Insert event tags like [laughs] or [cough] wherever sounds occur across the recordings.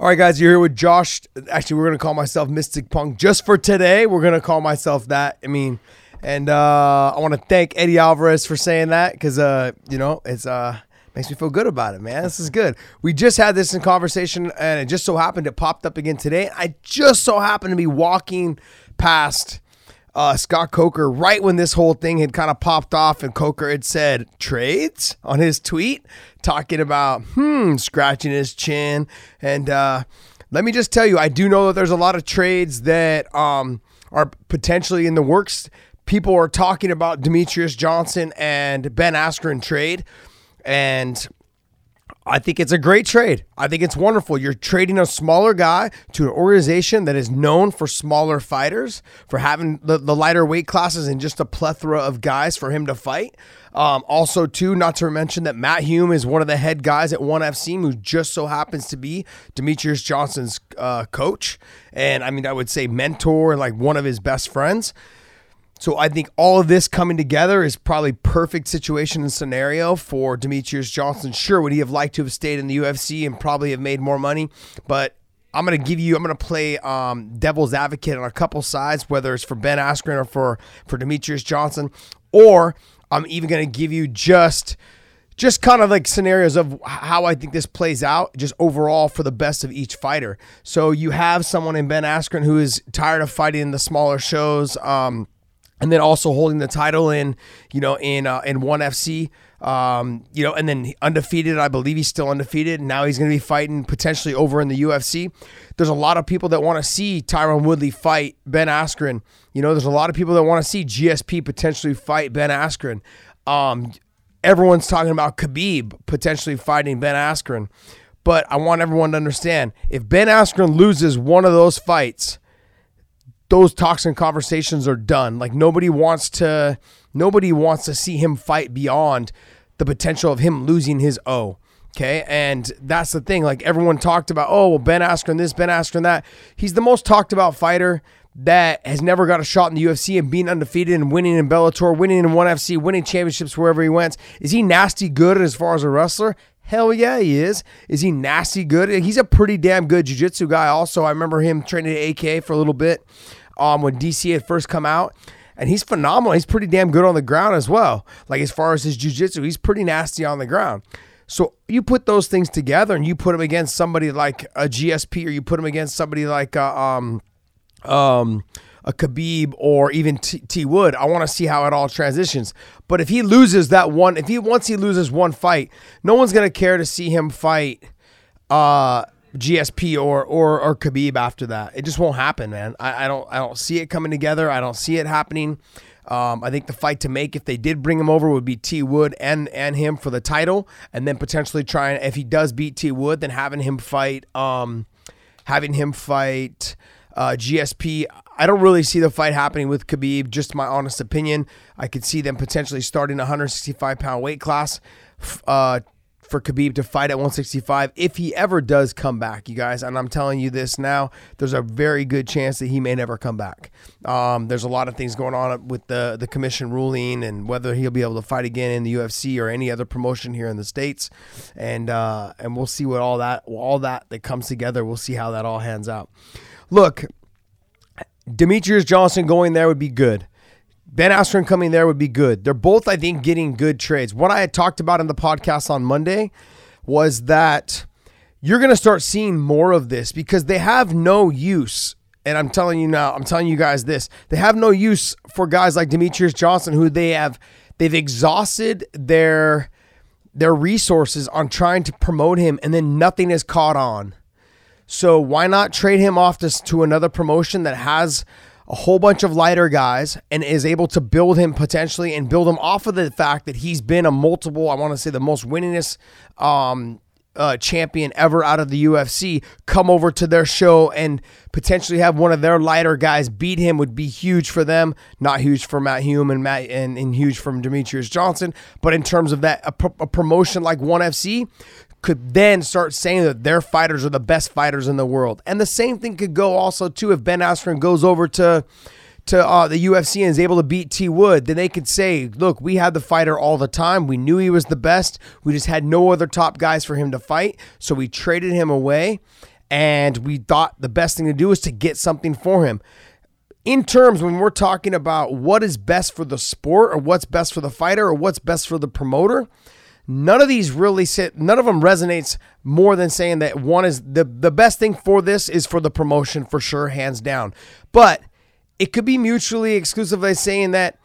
All right, guys, you're here with Josh. Actually, we're gonna call myself Mystic Punk just for today. We're gonna call myself that. I mean, and uh, I want to thank Eddie Alvarez for saying that because uh, you know it's uh makes me feel good about it, man. This is good. We just had this in conversation, and it just so happened it popped up again today. I just so happened to be walking past uh, Scott Coker right when this whole thing had kind of popped off, and Coker had said trades? on his tweet, talking about hmm, scratching his chin, and uh, let me just tell you, I do know that there's a lot of trades that um, are potentially in the works. People are talking about Demetrious Johnson and Ben Askren trade, and I think it's a great trade. I think it's wonderful. You're trading a smaller guy to an organization that is known for smaller fighters, for having the, the lighter weight classes and just a plethora of guys for him to fight. Um, also, too, not to mention that Matt Hume is one of the head guys at ONE FC, who just so happens to be Demetrious Johnson's uh, coach, and I mean, I would say mentor and like one of his best friends. So I think all of this coming together is probably perfect situation and scenario for Demetrious Johnson. Sure, would he have liked to have stayed in the UFC and probably have made more money? But I'm gonna give you. I'm gonna play um, devil's advocate on a couple sides, whether it's for Ben Askren or for for Demetrious Johnson, or I'm even gonna give you just just kind of like scenarios of how I think this plays out, just overall for the best of each fighter. So you have someone in Ben Askren who is tired of fighting in the smaller shows. Um, and then also holding the title in, you know, in uh, in ONE FC, um, you know, and then undefeated. I believe he's still undefeated. Now he's going to be fighting potentially over in the UFC. There's a lot of people that want to see Tyron Woodley fight Ben Askren. You know, there's a lot of people that want to see GSP potentially fight Ben Askren. Um, everyone's talking about Khabib potentially fighting Ben Askren, but I want everyone to understand if Ben Askren loses one of those fights those talks and conversations are done. Like nobody wants to nobody wants to see him fight beyond the potential of him losing his O. Okay. And that's the thing. Like everyone talked about, oh, well, Ben Askren this, Ben Askren that. He's the most talked about fighter that has never got a shot in the UFC and being undefeated and winning in Bellator, winning in ONE FC, winning championships wherever he went. Is he nasty good as far as a wrestler? Hell yeah, he is. Is he nasty good? He's a pretty damn good jiu-jitsu guy also. I remember him training at AK for a little bit um, when DC had first come out. And he's phenomenal. He's pretty damn good on the ground as well. Like as far as his jiu-jitsu, he's pretty nasty on the ground. So you put those things together and you put him against somebody like a GSP or you put him against somebody like a, um, um, a Khabib or even T, T Wood. I want to see how it all transitions. But if he loses that one, if he once he loses one fight, no one's gonna care to see him fight uh, GSP or or or Khabib after that. It just won't happen, man. I, I don't I don't see it coming together. I don't see it happening. Um, I think the fight to make if they did bring him over would be T Wood and and him for the title, and then potentially trying if he does beat T Wood, then having him fight um, having him fight uh, GSP. I don't really see the fight happening with Khabib. Just my honest opinion. I could see them potentially starting a 165 pound weight class. Uh, for Khabib to fight at 165 if he ever does come back, you guys. And I'm telling you this now, there's a very good chance that he may never come back. Um, there's a lot of things going on with the the commission ruling and whether he'll be able to fight again in the UFC or any other promotion here in the states. And uh, and we'll see what all that all that that comes together. We'll see how that all hands out. Look, Demetrious Johnson going there would be good. Ben Askren coming there would be good. They're both, I think, getting good trades. What I had talked about in the podcast on Monday was that you're going to start seeing more of this because they have no use. And I'm telling you now, I'm telling you guys this. They have no use for guys like Demetrious Johnson, who they have, they've exhausted their their resources on trying to promote him, and then nothing is caught on. So why not trade him off to, to another promotion that has a whole bunch of lighter guys and is able to build him potentially and build him off of the fact that he's been a multiple, I want to say the most winningest um, uh, champion ever out of the UFC come over to their show and potentially have one of their lighter guys beat him would be huge for them. Not huge for Matt Hume and Matt and, and huge from Demetrious Johnson, but in terms of that a, a promotion like ONE FC could then start saying that their fighters are the best fighters in the world. And the same thing could go also too if Ben Askren goes over to to uh, the UFC and is able to beat T Wood, then they could say, look, we had the fighter all the time. We knew he was the best. We just had no other top guys for him to fight. So we traded him away. And we thought the best thing to do is to get something for him. In terms when we're talking about what is best for the sport or what's best for the fighter or what's best for the promoter, none of these really sit none of them resonates more than saying that one is the the best thing for this is for the promotion for sure hands down but it could be mutually exclusive by saying that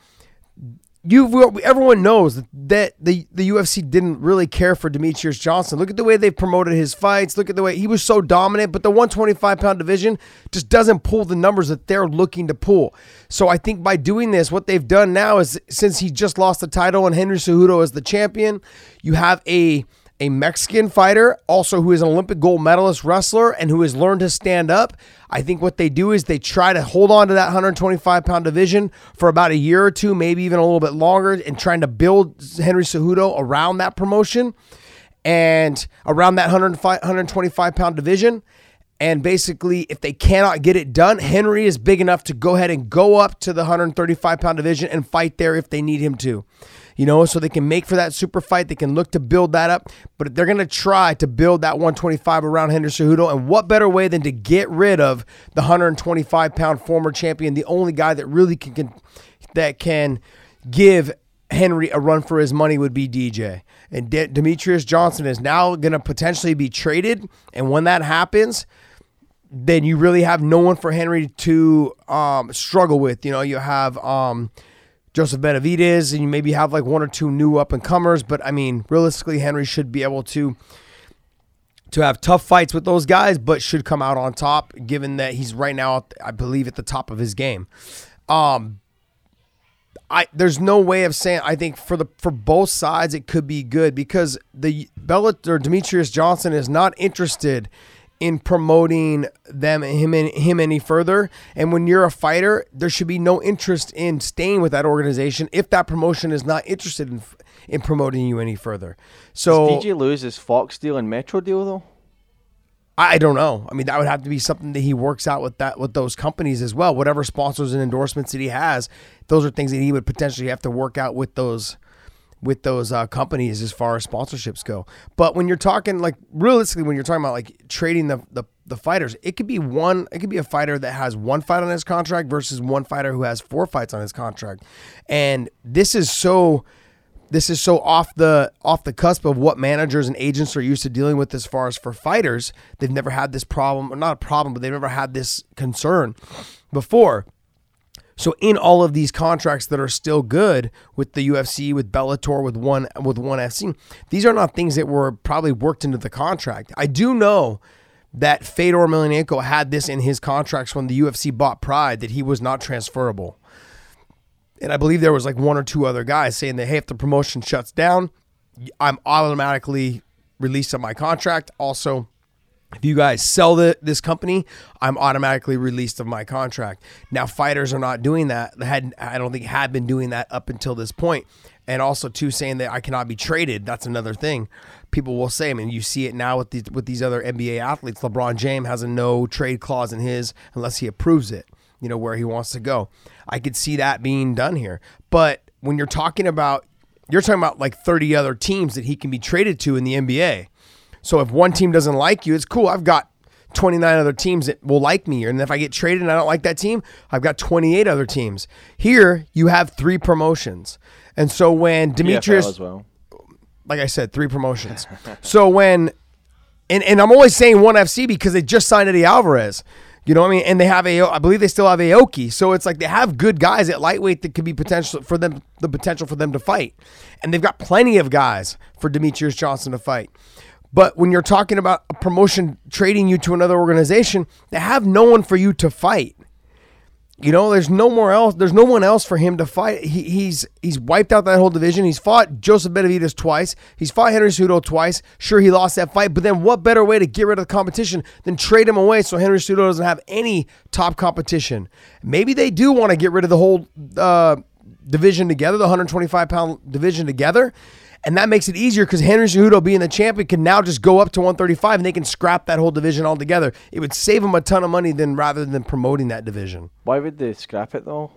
you everyone knows that the the UFC didn't really care for Demetrious Johnson. Look at the way they promoted his fights. Look at the way he was so dominant, but the 125 pound division just doesn't pull the numbers that they're looking to pull. So I think by doing this, what they've done now is since he just lost the title and Henry Cejudo is the champion, you have a a Mexican fighter, also who is an Olympic gold medalist wrestler and who has learned to stand up. I think what they do is they try to hold on to that 125 pound division for about a year or two, maybe even a little bit longer, and trying to build Henry Cejudo around that promotion and around that 125 pound division. And basically, if they cannot get it done, Henry is big enough to go ahead and go up to the 135 pound division and fight there if they need him to you know, so they can make for that super fight. They can look to build that up, but they're going to try to build that 125 around Henry Cejudo. And what better way than to get rid of the 125 pound former champion, the only guy that really can, can that can give Henry a run for his money would be DJ. And De- Demetrious Johnson is now going to potentially be traded. And when that happens, then you really have no one for Henry to um, struggle with. You know, you have um, Joseph Benavidez, and you maybe have like one or two new up and comers. But I mean, realistically, Henry should be able to to have tough fights with those guys, but should come out on top, given that he's right now, I believe, at the top of his game. Um, I there's no way of saying. I think for the for both sides, it could be good because the Bellator Demetrious Johnson is not interested in promoting them him and him any further. And when you're a fighter, there should be no interest in staying with that organization if that promotion is not interested in in promoting you any further. So Does DJ lose his Fox deal and Metro deal though? I don't know. I mean, that would have to be something that he works out with that with those companies as well. Whatever sponsors and endorsements that he has, those are things that he would potentially have to work out with those with those uh, companies as far as sponsorships go. But when you're talking like realistically, when you're talking about like trading the, the the fighters, it could be one. It could be a fighter that has one fight on his contract versus one fighter who has four fights on his contract, and this is so. This is so off the off the cusp of what managers and agents are used to dealing with as far as for fighters. They've never had this problem, or not a problem, but they've never had this concern before. So in all of these contracts that are still good with the UFC, with Bellator, with one with one FC, these are not things that were probably worked into the contract. I do know that Fedor Emelianenko had this in his contracts when the UFC bought Pride that he was not transferable. And I believe there was like one or two other guys saying that hey, if the promotion shuts down, I'm automatically released on my contract. Also, if you guys sell the, this company, I'm automatically released of my contract. Now, fighters are not doing that. They had I don't think had been doing that up until this point. And also, too, saying that I cannot be traded. That's another thing. People will say. I mean, you see it now with these with these other NBA athletes. LeBron James has a no trade clause in his unless he approves it. You know where he wants to go. I could see that being done here. But when you're talking about, you're talking about like 30 other teams that he can be traded to in the NBA so if one team doesn't like you, it's cool. I've got 29 other teams that will like me. And if I get traded and I don't like that team, I've got 28 other teams. Here, you have three promotions. And so when Demetrious, well. like I said, three promotions. [laughs] so when, and, and I'm always saying one FC because they just signed Eddie Alvarez. You know what I mean? And they have a, I believe they still have Aoki. So it's like they have good guys at lightweight that could be potential for them, the potential for them to fight. And they've got plenty of guys for Demetrious Johnson to fight. But when you're talking about a promotion trading you to another organization, they have no one for you to fight. You know, there's no more else. There's no one else for him to fight. He, he's he's wiped out that whole division. He's fought Joseph Benavidez twice. He's fought Henry Cejudo twice. Sure, he lost that fight, but then what better way to get rid of the competition than trade him away so Henry Cejudo doesn't have any top competition? Maybe they do want to get rid of the whole uh, division together, the 125 pound division together, and that makes it easier because Henry Cejudo being the champion can now just go up to 135 and they can scrap that whole division altogether. It would save them a ton of money than rather than promoting that division. Why would they scrap it though?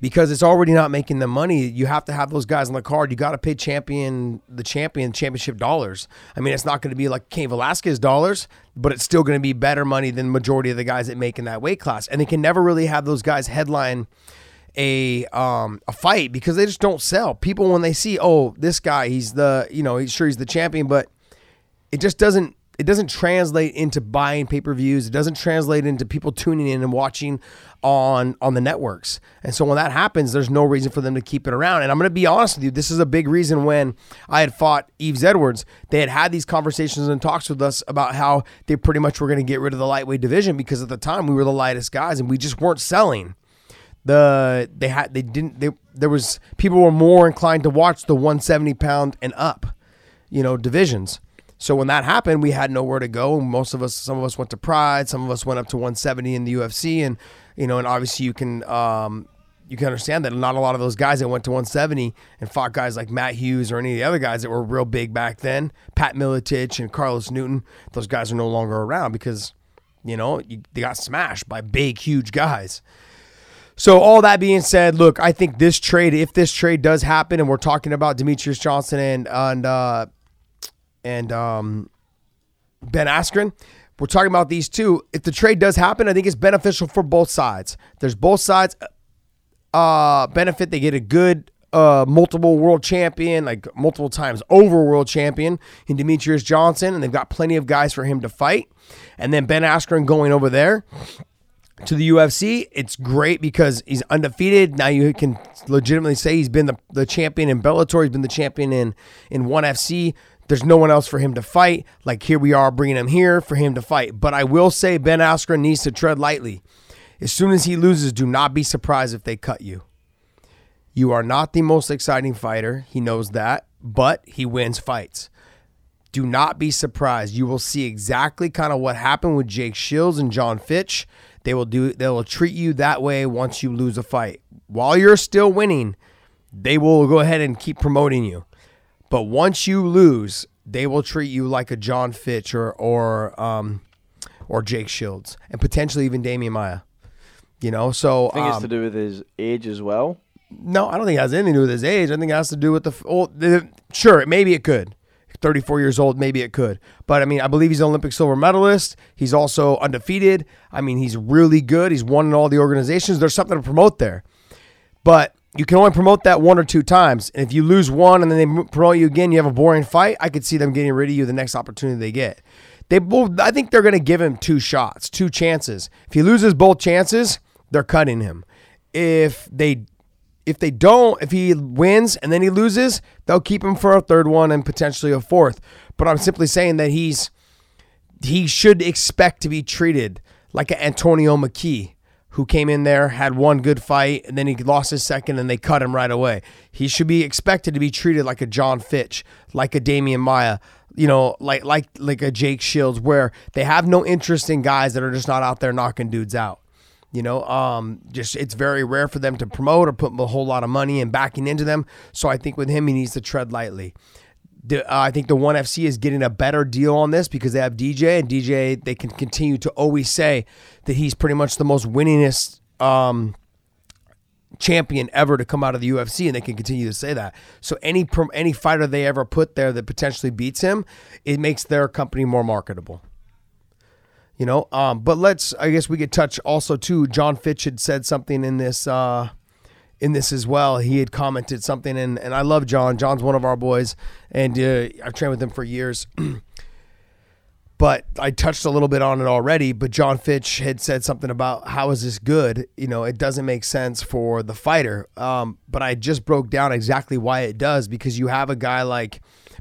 because it's already not making them money. You have to have those guys on the card. You got to pay champion the champion championship dollars. I mean, it's not going to be like Cain Velasquez dollars, but it's still going to be better money than majority of the guys that make in that weight class. And they can never really have those guys headline a um a fight because they just don't sell. People when they see, oh, this guy, he's the you know, he's sure he's the champion, but it just doesn't it doesn't translate into buying pay-per-views. It doesn't translate into people tuning in and watching on on the networks. And so when that happens, there's no reason for them to keep it around. And I'm going to be honest with you, this is a big reason when I had fought Yves Edwards, they had had these conversations and talks with us about how they pretty much were going to get rid of the lightweight division because at the time we were the lightest guys and we just weren't selling the they had they didn't they there was people were more inclined to watch the 170 pound and up you know divisions so when that happened we had nowhere to go most of us some of us went to pride some of us went up to 170 in the ufc and you know and obviously you can um you can understand that not a lot of those guys that went to 170 and fought guys like Matt Hughes or any of the other guys that were real big back then, Pat Miletich and Carlos Newton, those guys are no longer around because, you know, you, they got smashed by big, huge guys. So all that being said, look, I think this trade, if this trade does happen, and we're talking about Demetrious Johnson and and uh, and um, Ben Askren, we're talking about these two. If the trade does happen, I think it's beneficial for both sides. There's both sides uh, benefit. They get a good uh, multiple world champion, like multiple times over world champion in Demetrious Johnson, and they've got plenty of guys for him to fight. And then Ben Askren going over there to the UFC, it's great because he's undefeated. Now you can legitimately say he's been the, the champion in Bellator. He's been the champion in in ONE FC. There's no one else for him to fight. Like here we are bringing him here for him to fight. But I will say Ben Askren needs to tread lightly. As soon as he loses, do not be surprised if they cut you. You are not the most exciting fighter. He knows that, but he wins fights. Do not be surprised. You will see exactly kind of what happened with Jake Shields and John Fitch. They will do they will treat you that way once you lose a fight. While you're still winning, they will go ahead and keep promoting you. But once you lose, they will treat you like a John Fitch or or um, or Jake Shields and potentially even Demian Maia. You know, so I think um, it's to do with his age as well. no, I don't think it has anything to do with his age. I think it has to do with the. Well, the sure, maybe it could. 34 years old, maybe it could. But I mean, I believe he's an Olympic silver medalist. He's also undefeated. I mean, he's really good. He's won in all the organizations. There's something to promote there. But you can only promote that one or two times. And if you lose one and then they promote you again, you have a boring fight, I could see them getting rid of you the next opportunity they get. They both, I think they're going to give him two shots, two chances. If he loses both chances, they're cutting him. If they if they don't, if he wins and then he loses, they'll keep him for a third one and potentially a fourth. But I'm simply saying that he's he should expect to be treated like an Antonio McKee, who came in there, had one good fight, and then he lost his second and they cut him right away. He should be expected to be treated like a John Fitch, like a Demian Maia, you know, like like like a Jake Shields, where they have no interest in guys that are just not out there knocking dudes out. You know, um, just it's very rare for them to promote or put a whole lot of money and backing into them. So I think with him, he needs to tread lightly. The, uh, I think the One FC is getting a better deal on this because they have DJ and DJ. They can continue to always say that he's pretty much the most winningest um, champion ever to come out of the UFC, and they can continue to say that. So any any fighter they ever put there that potentially beats him, it makes their company more marketable. You know, um, but let's. I guess we could touch also too. John Fitch had said something in this. Uh, in this as well, he had commented something, and, and I love John. John's one of our boys, and uh, I've trained with him for years. [clears throat] but I touched a little bit on it already. But John Fitch had said something about how is this good? You know, it doesn't make sense for the fighter. Um, but I just broke down exactly why it does because you have a guy like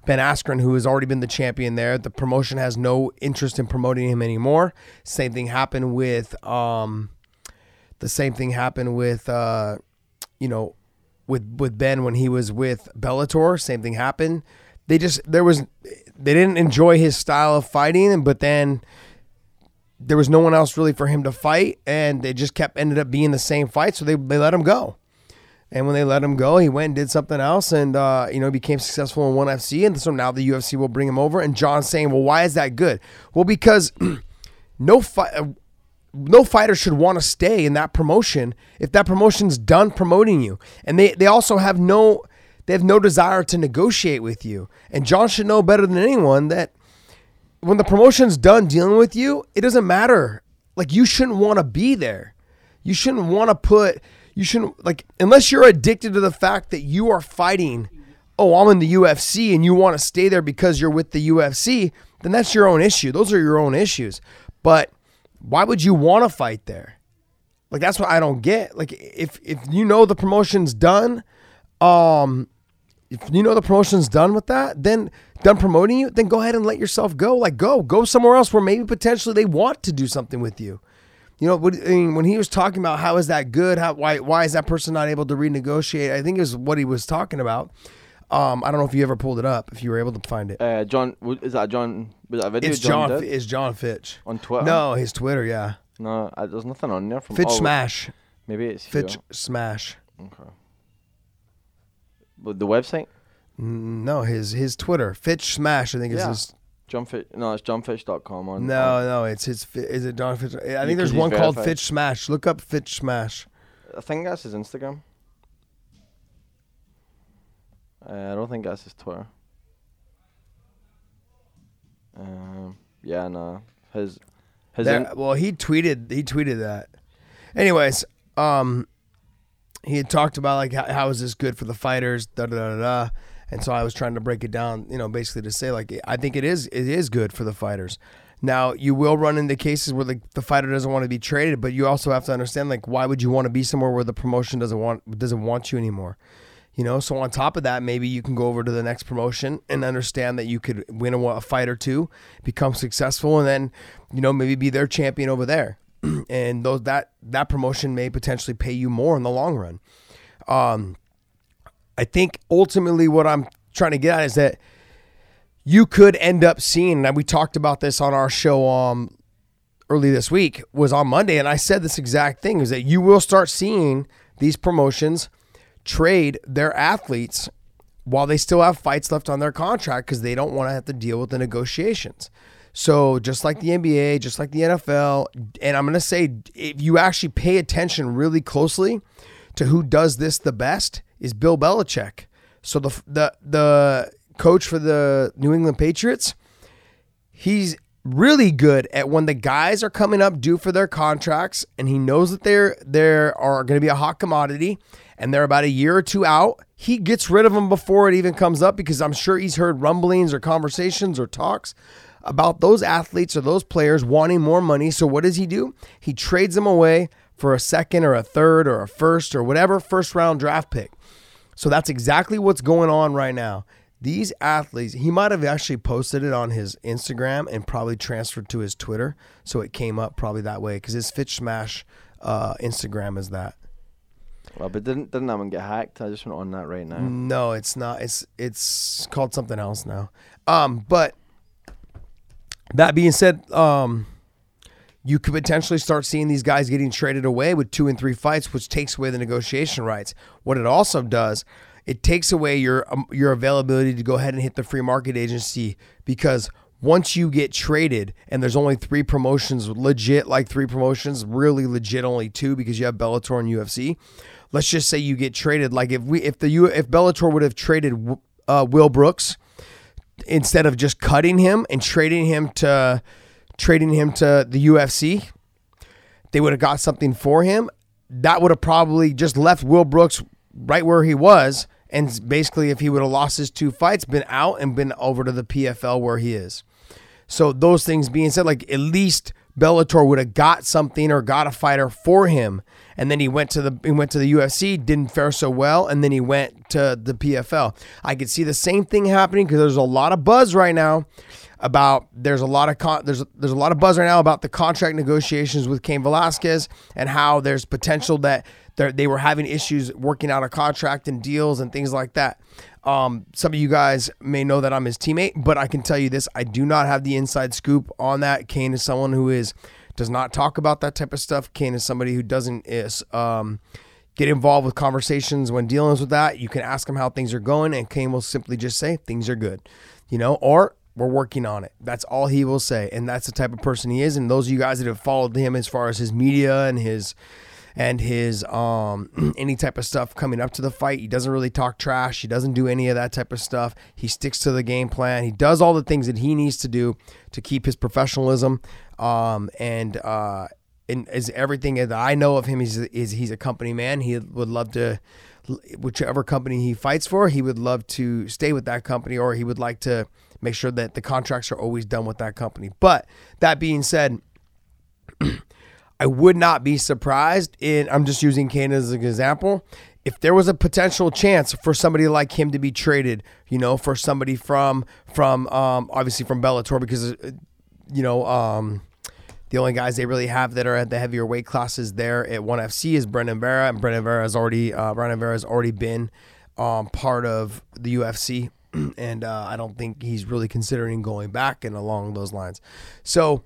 Ben Askren who has already been the champion there. The promotion has no interest in promoting him anymore. Same thing happened with um, the same thing happened with uh, you know with with Ben when he was with Bellator. Same thing happened. They just there was they didn't enjoy his style of fighting, but then there was no one else really for him to fight, and they just kept ended up being the same fight, so they they let him go. And when they let him go, he went and did something else, and uh, you know became successful in one FC, and so now the UFC will bring him over. And John's saying, "Well, why is that good? Well, because [clears throat] no fight." no fighter should want to stay in that promotion if that promotion's done promoting you. And they they also have no they have no desire to negotiate with you. And John should know better than anyone that when the promotion's done dealing with you, it doesn't matter. Like you shouldn't want to be there. You shouldn't want to put you shouldn't like unless you're addicted to the fact that you are fighting oh, I'm in the UFC and you want to stay there because you're with the UFC, then that's your own issue. Those are your own issues. But why would you want to fight there? Like that's what I don't get. Like if if you know the promotion's done, um if you know the promotion's done with that, then done promoting you, then go ahead and let yourself go. Like go, go somewhere else where maybe potentially they want to do something with you. You know, when, I mean, when he was talking about how is that good, how why why is that person not able to renegotiate? I think is what he was talking about. Um, I don't know if you ever pulled it up, if you were able to find it. Uh, John, is that John? Was that a video It's John. did It's John Fitch. on Twitter? No, his Twitter. Yeah, no, uh, there's nothing on there from Fitch oh, Smash. Maybe it's here. Fitch Smash. Okay. But the website, No, his his Twitter. Fitch Smash. I think is Yeah. his. Johnfish. No, it's johnfish.com on. No, no, it's his. fi- Is it John Fitch? I think there's he's one called verified. Fitch Smash. Look up Fitch Smash. I think that's his Instagram. Uh, I don't think that's his Twitter. Um. Yeah. No. His. His. In- well, he tweeted. He tweeted that. Anyways, um, he had talked about like how, how is this good for the fighters? Da da da da. da. And so I was trying to break it down, you know, basically to say like I think it is it is good for the fighters. Now you will run into cases where the, the fighter doesn't want to be traded, but you also have to understand like why would you want to be somewhere where the promotion doesn't want doesn't want you anymore? You know, so on top of that, maybe you can go over to the next promotion and understand that you could win a, a fight or two, become successful, and then, you know, maybe be their champion over there. [clears throat] and those that that promotion may potentially pay you more in the long run. Um, I think ultimately what I'm trying to get at is that you could end up seeing, and we talked about this on our show um early this week, was on Monday, and I said this exact thing is that you will start seeing these promotions trade their athletes while they still have fights left on their contract because they don't want to have to deal with the negotiations. So just like the NBA, just like the NFL, and I'm going to say if you actually pay attention really closely to who does this the best is Bill Belichick. So the the the coach for the New England Patriots, he's really good at when the guys are coming up due for their contracts and he knows that they're there are going to be a hot commodity and they're about a year or two out he gets rid of them before it even comes up because i'm sure he's heard rumblings or conversations or talks about those athletes or those players wanting more money. So what does he do? He trades them away for a second or a third or a first or whatever first round draft pick so that's exactly what's going on right now. These athletes, he might have actually posted it on his Instagram and probably transferred to his Twitter. So it came up probably that way because his Fitch Smash uh, Instagram is that. well, but didn't didn't that one get hacked? I just went on that right now. No, it's not. It's it's called something else now. Um, but that being said, um, you could potentially start seeing these guys getting traded away with two and three fights, which takes away the negotiation rights. What it also does, it takes away your um, your availability to go ahead and hit the free market agency because once you get traded and there's only three promotions, legit like three promotions, really legit only two because you have Bellator and UFC. Let's just say you get traded. Like if we if the U if Bellator would have traded uh, Will Brooks instead of just cutting him and trading him to trading him to the UFC, they would have got something for him. That would have probably just left Will Brooks right where he was. And basically, if he would have lost his two fights, been out and been over to the PFL where he is. So those things being said, like at least Bellator would have got something or got a fighter for him, and then he went to the he went to the UFC, didn't fare so well, and then he went to the PFL. I could see the same thing happening because there's a lot of buzz right now about there's a lot of con- there's there's a lot of buzz right now about the contract negotiations with Cain Velasquez and how there's potential that they they were having issues working out a contract and deals and things like that. Um, some of you guys may know that I'm his teammate, but I can tell you this: I do not have the inside scoop on that. Cain is someone who is does not talk about that type of stuff. Cain is somebody who doesn't is um, get involved with conversations when dealing with that. You can ask him how things are going, and Cain will simply just say things are good, you know, or We're working on it. That's all he will say, and that's the type of person he is. And those of you guys that have followed him as far as his media and his and his um [clears throat] any type of stuff coming up to the fight, he doesn't really talk trash. He doesn't do any of that type of stuff. He sticks to the game plan. He does all the things that he needs to do to keep his professionalism. Um and uh and is everything that I know of him is is he's a company man. He would love to whichever company he fights for, he would love to stay with that company or he would like to make sure that the contracts are always done with that company. But that being said, [clears throat] I would not be surprised in I'm just using Cain as an example. If there was a potential chance for somebody like him to be traded, you know, for somebody from from um, obviously from Bellator because uh, you know um, the only guys they really have that are at the heavier weight classes there at ONE FC is Brandon Vera, and Brandon Vera has already uh, Brandon Vera has already been um, part of the UFC, [clears throat] and uh, I don't think he's really considering going back and along those lines. So.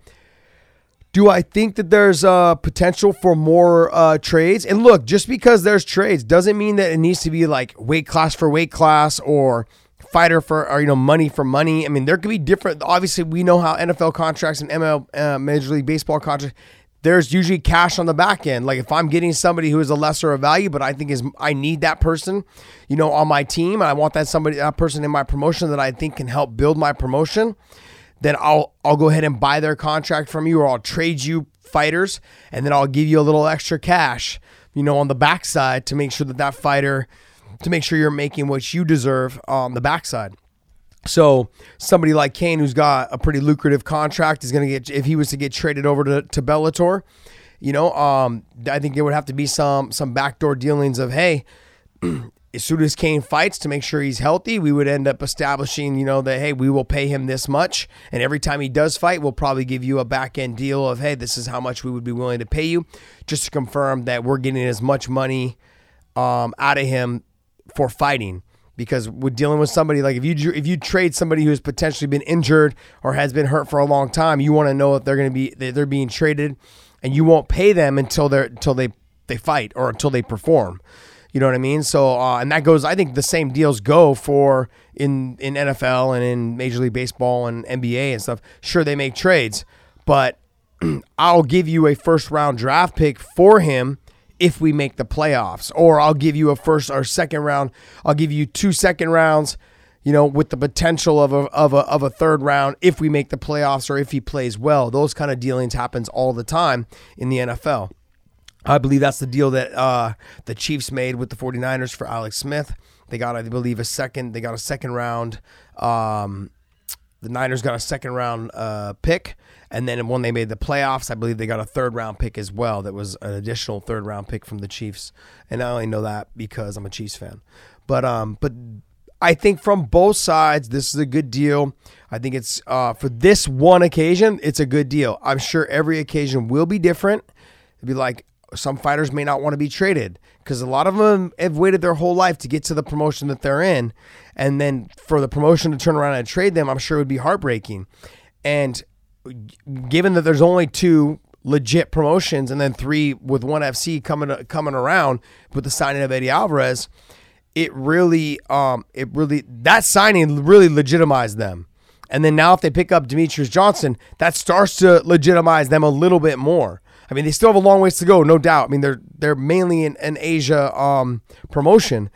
Do I think that there's uh, potential for more uh, trades? And look, just because there's trades doesn't mean that it needs to be like weight class for weight class or fighter for or you know money for money. I mean, there could be different. Obviously, we know how NFL contracts and ML uh, Major League Baseball contracts. There's usually cash on the back end. Like if I'm getting somebody who is a lesser of value, but I think is I need that person, you know, on my team, and I want that somebody that person in my promotion that I think can help build my promotion then I'll I'll go ahead and buy their contract from you or I'll trade you fighters and then I'll give you a little extra cash, you know, on the backside to make sure that that fighter to make sure you're making what you deserve on the backside. So somebody like Cain, who's got a pretty lucrative contract, is going to get if he was to get traded over to, to Bellator. You know, um, I think there would have to be some some backdoor dealings of hey, [clears throat] as soon as Cain fights to make sure he's healthy, we would end up establishing, you know, that hey, we will pay him this much, and every time he does fight, we'll probably give you a back end deal of hey, this is how much we would be willing to pay you, just to confirm that we're getting as much money um, out of him for fighting. Because we're dealing with somebody like if you if you trade somebody who's potentially been injured or has been hurt for a long time, you want to know if they're going to be they're being traded, and you won't pay them until they're until they they fight or until they perform. You know what I mean? So, uh, and that goes. I think the same deals go for in in NFL and in Major League Baseball and NBA and stuff. Sure, they make trades, but [clears throat] I'll give you a first round draft pick for him if we make the playoffs, or I'll give you a first or second round. I'll give you two second rounds. You know, with the potential of a, of a of a third round if we make the playoffs or if he plays well. Those kind of dealings happens all the time in the NFL. I believe that's the deal that uh, the Chiefs made with the 49ers for Alex Smith. They got, I believe, a second. They got a second round. Um, the Niners got a second round uh, pick, and then when they made the playoffs, I believe they got a third round pick as well. That was an additional third round pick from the Chiefs, and I only know that because I'm a Chiefs fan. But um, but I think from both sides, this is a good deal. I think it's uh, for this one occasion, it's a good deal. I'm sure every occasion will be different. It'd be like some fighters may not want to be traded because a lot of them have waited their whole life to get to the promotion that they're in. And then for the promotion to turn around and trade them, I'm sure it would be heartbreaking. And given that there's only two legit promotions and then three with ONE FC coming coming around with the signing of Eddie Alvarez, it really um it really that signing really legitimized them. And then now if they pick up Demetrious Johnson, that starts to legitimize them a little bit more. I mean, they still have a long ways to go, no doubt. I mean, they're they're mainly in an Asia um, promotion,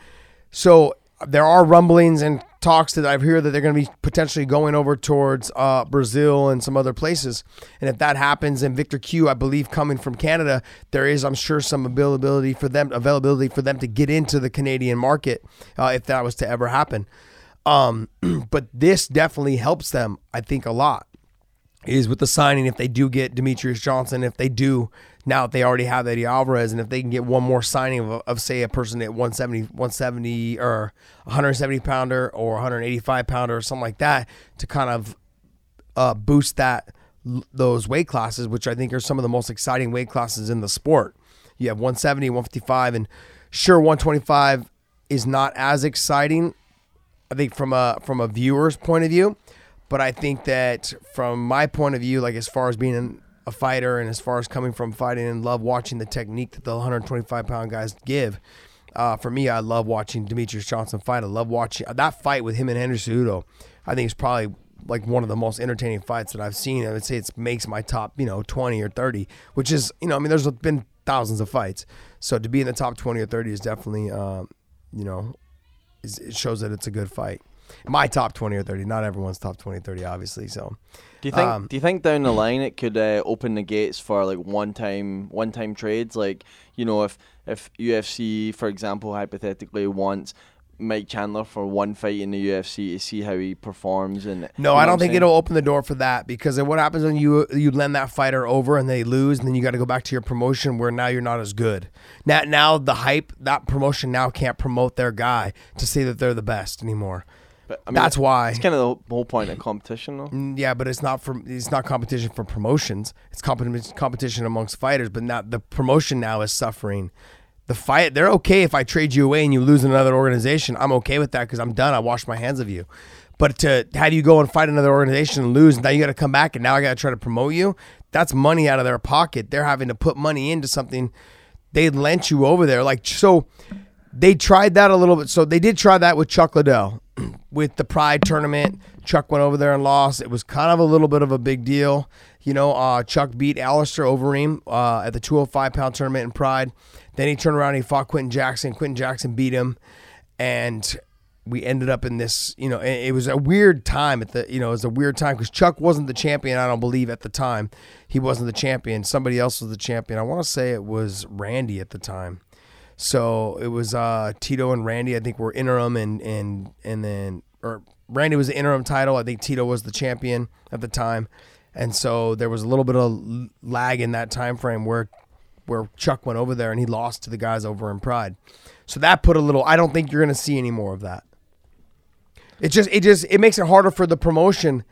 so there are rumblings and talks that I've heard that they're going to be potentially going over towards uh, Brazil and some other places. And if that happens, and Victor Cui, I believe, coming from Canada, there is, I'm sure, some availability for them, availability for them to get into the Canadian market uh, if that was to ever happen. Um, [clears throat] but this definitely helps them, I think, a lot is with the signing if they do get Demetrious Johnson, if they do now that they already have Eddie Alvarez, and if they can get one more signing of, of say a person at 170, 170 or 170 pounder or 185 pounder or something like that to kind of uh, boost that those weight classes, which I think are some of the most exciting weight classes in the sport. You have 170, 155, and sure 125 is not as exciting. I think from a from a viewer's point of view but I think that from my point of view, like as far as being a fighter and as far as coming from fighting and love watching the technique that the 125 pound guys give. Uh, for me, I love watching Demetrious Johnson fight. I love watching that fight with him and Henry Cejudo. I think it's probably like one of the most entertaining fights that I've seen. I would say it makes my top, you know, 20 or 30, which is, you know, I mean, there's been thousands of fights. So to be in the top 20 or 30 is definitely, um, you know, it shows that it's a good fight. My top 20 or 30, not everyone's top 20 30, obviously. So Do you think? Um, do you think down the line it could uh, open the gates for like one time, one time trades? Like you know, if if UFC, for example, hypothetically wants Mike Chandler for one fight in the UFC to see how he performs, and you No, know I don't think saying? it'll open the door for that because what happens when you you lend that fighter over and they lose, and then you got to go back to your promotion where now you're not as good. Now, now the hype that promotion now can't promote their guy to say that they're the best anymore. But, I mean, That's why. It's kind of the whole point of competition, though. Mm, Yeah, but it's not for it's not competition for promotions. It's competition competition amongst fighters, but not the promotion now is suffering. The fight they're okay if I trade you away and you lose another organization. I'm okay with that because I'm done. I washed my hands of you. But to have you go and fight another organization and lose, now you got to come back and now I got to try to promote you. That's money out of their pocket. They're having to put money into something they lent you over there. Like so, they tried that a little bit. So they did try that with Chuck Liddell [clears throat] with the Pride tournament. Chuck went over there and lost. It was kind of a little bit of a big deal. You know, uh, Chuck beat Alistair Overeem uh, at the 205 pound tournament in Pride. Then he turned around and he fought Quinton Jackson. Quinton Jackson beat him. And we ended up in this, you know, it was a weird time at the, you know, it was a weird time because Chuck wasn't the champion, I don't believe, at the time. He wasn't the champion. Somebody else was the champion. I want to say it was Randy at the time. So it was uh, Tito and Randy. I think were interim, and and and then or Randy was the interim title. I think Tito was the champion at the time, and so there was a little bit of lag in that time frame where where Chuck went over there and he lost to the guys over in Pride. So that put a little. I don't think you're going to see any more of that. It just it just it makes it harder for the promotion.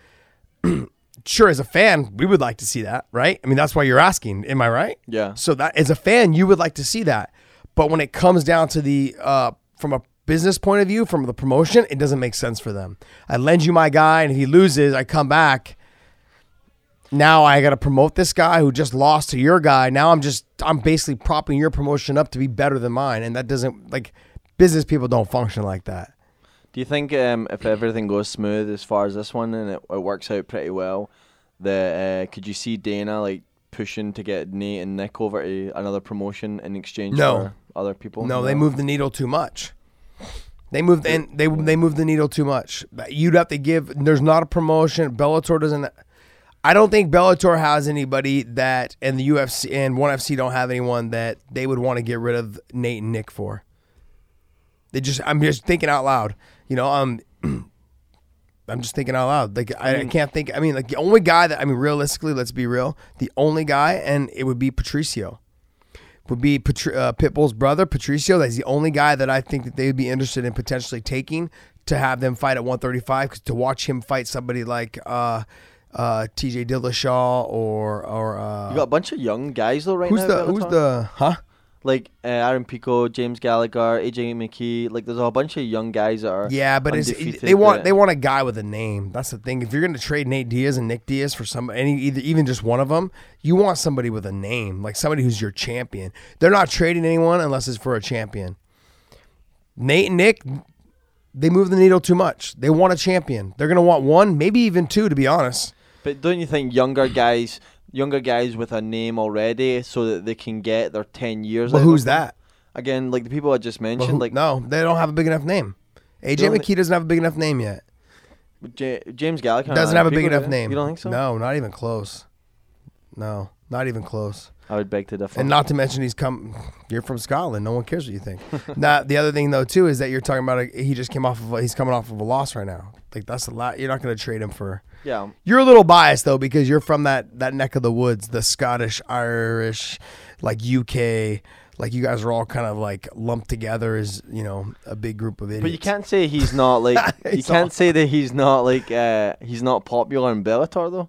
[clears throat] sure, as a fan, we would like to see that, right? I mean, that's why you're asking. Am I right? Yeah. So that as a fan, you would like to see that, but when it comes down to the uh, from a business point of view, from the promotion, it doesn't make sense for them. I lend you my guy, and if he loses, I come back. Now I got to promote this guy who just lost to your guy. Now I'm just I'm basically propping your promotion up to be better than mine, and that doesn't like business people don't function like that. Do you think um, if everything goes smooth as far as this one and it, it works out pretty well, that uh, could you see Dana like pushing to get Nate and Nick over to another promotion in exchange No. for other people? No, they moved the needle too much. They moved and they they moved the needle too much. You'd have to give. There's not a promotion. Bellator doesn't. I don't think Bellator has anybody that, and the UFC and ONE FC don't have anyone that they would want to get rid of Nate and Nick for. They just. I'm just thinking out loud. You know, um, [clears throat] I'm just thinking out loud. Like I, I can't think. I mean, like the only guy that I mean, realistically, let's be real. The only guy, and it would be Patricio would be Patri- uh, Pitbull's brother, Patricio. That's the only guy that I think that they would be interested in potentially taking to have them fight at 135. 'cause to watch him fight somebody like uh, uh, T.J. Dillashaw or or uh, You got a bunch of young guys though right who's now. the at who's the huh? Like uh, Aaron Pico, James Gallagher, AJ McKee. Like there's a whole bunch of young guys that are Yeah, but they want they want a guy with a name. That's the thing. If you're going to trade Nate Diaz and Nick Diaz for some any either even just one of them, you want somebody with a name, like somebody who's your champion. They're not trading anyone unless it's for a champion. Nate and Nick, they move the needle too much. They want a champion. They're going to want one, maybe even two, to be honest. But don't you think younger guys, younger guys with a name already, so that they can get their ten years? But who's that? Again, like the people I just mentioned, who- like no, they don't have a big enough name. AJ McKee doesn't have a big enough name yet. J- James Gallagher Doesn't and have a big enough do name. You don't think so? No, not even close. No, not even close. I would beg to differ. And not to mention he's come. You're from Scotland. No one cares what you think. [laughs] now the other thing though too is that you're talking about. A, he just came off of. A, he's coming off of a loss right now. Like that's a lot. You're not going to trade him for. Yeah, You're a little biased though because you're from that that neck of the woods, the Scottish, Irish, like UK. Like you guys are all kind of like lumped together as you know a big group of idiots. but you can't say he's not like [laughs] you can't all- say that he's not like uh he's not popular in Bellator though.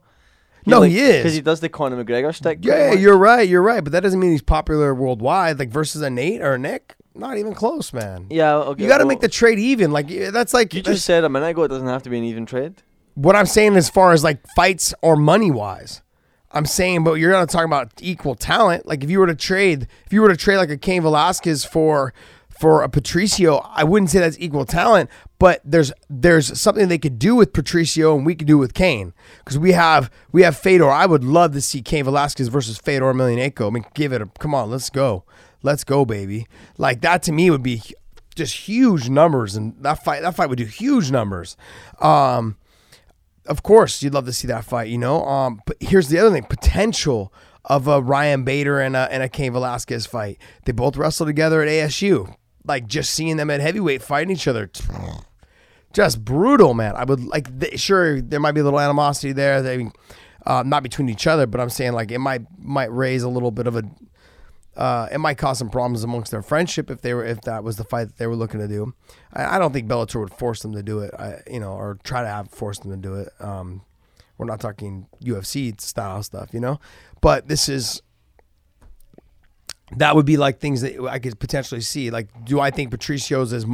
No, he is. because he does the Conor McGregor stick. Yeah, you're right. You're right. But that doesn't mean he's popular worldwide. Like versus a Nate or a Nick, not even close, man. Yeah, okay. You got to well, make the trade even. Like that's like You that's- just said a minute ago it doesn't have to be an even trade. What I'm saying as far as like fights or money wise. I'm saying, but you're not talking about equal talent. Like if you were to trade, if you were to trade like a Cain Velasquez for for a Patricio, I wouldn't say that's equal talent, but there's there's something they could do with Patricio and we could do with Cain because we have we have Fedor. I would love to see Cain Velasquez versus Fedor Emelianenko. I mean, give it a come on, let's go, let's go, baby. Like that to me would be just huge numbers, and that fight that fight would do huge numbers. Um, of course, you'd love to see that fight, you know. Um, but here's the other thing: potential of a Ryan Bader and a and a Cain Velasquez fight. They both wrestled together at ASU. Like just seeing them at heavyweight fighting each other, [sniffs] just brutal, man. I would like. Sure, there might be a little animosity there. They, uh, not between each other, but I'm saying like it might might raise a little bit of a. Uh, it might cause some problems amongst their friendship if they were if that was the fight that they were looking to do. I, I don't think Bellator would force them to do it. I, you know, or try to have force them to do it. Um, we're not talking UFC style stuff, you know. But this is that would be like things that I could potentially see. Like, do I think Patricio's as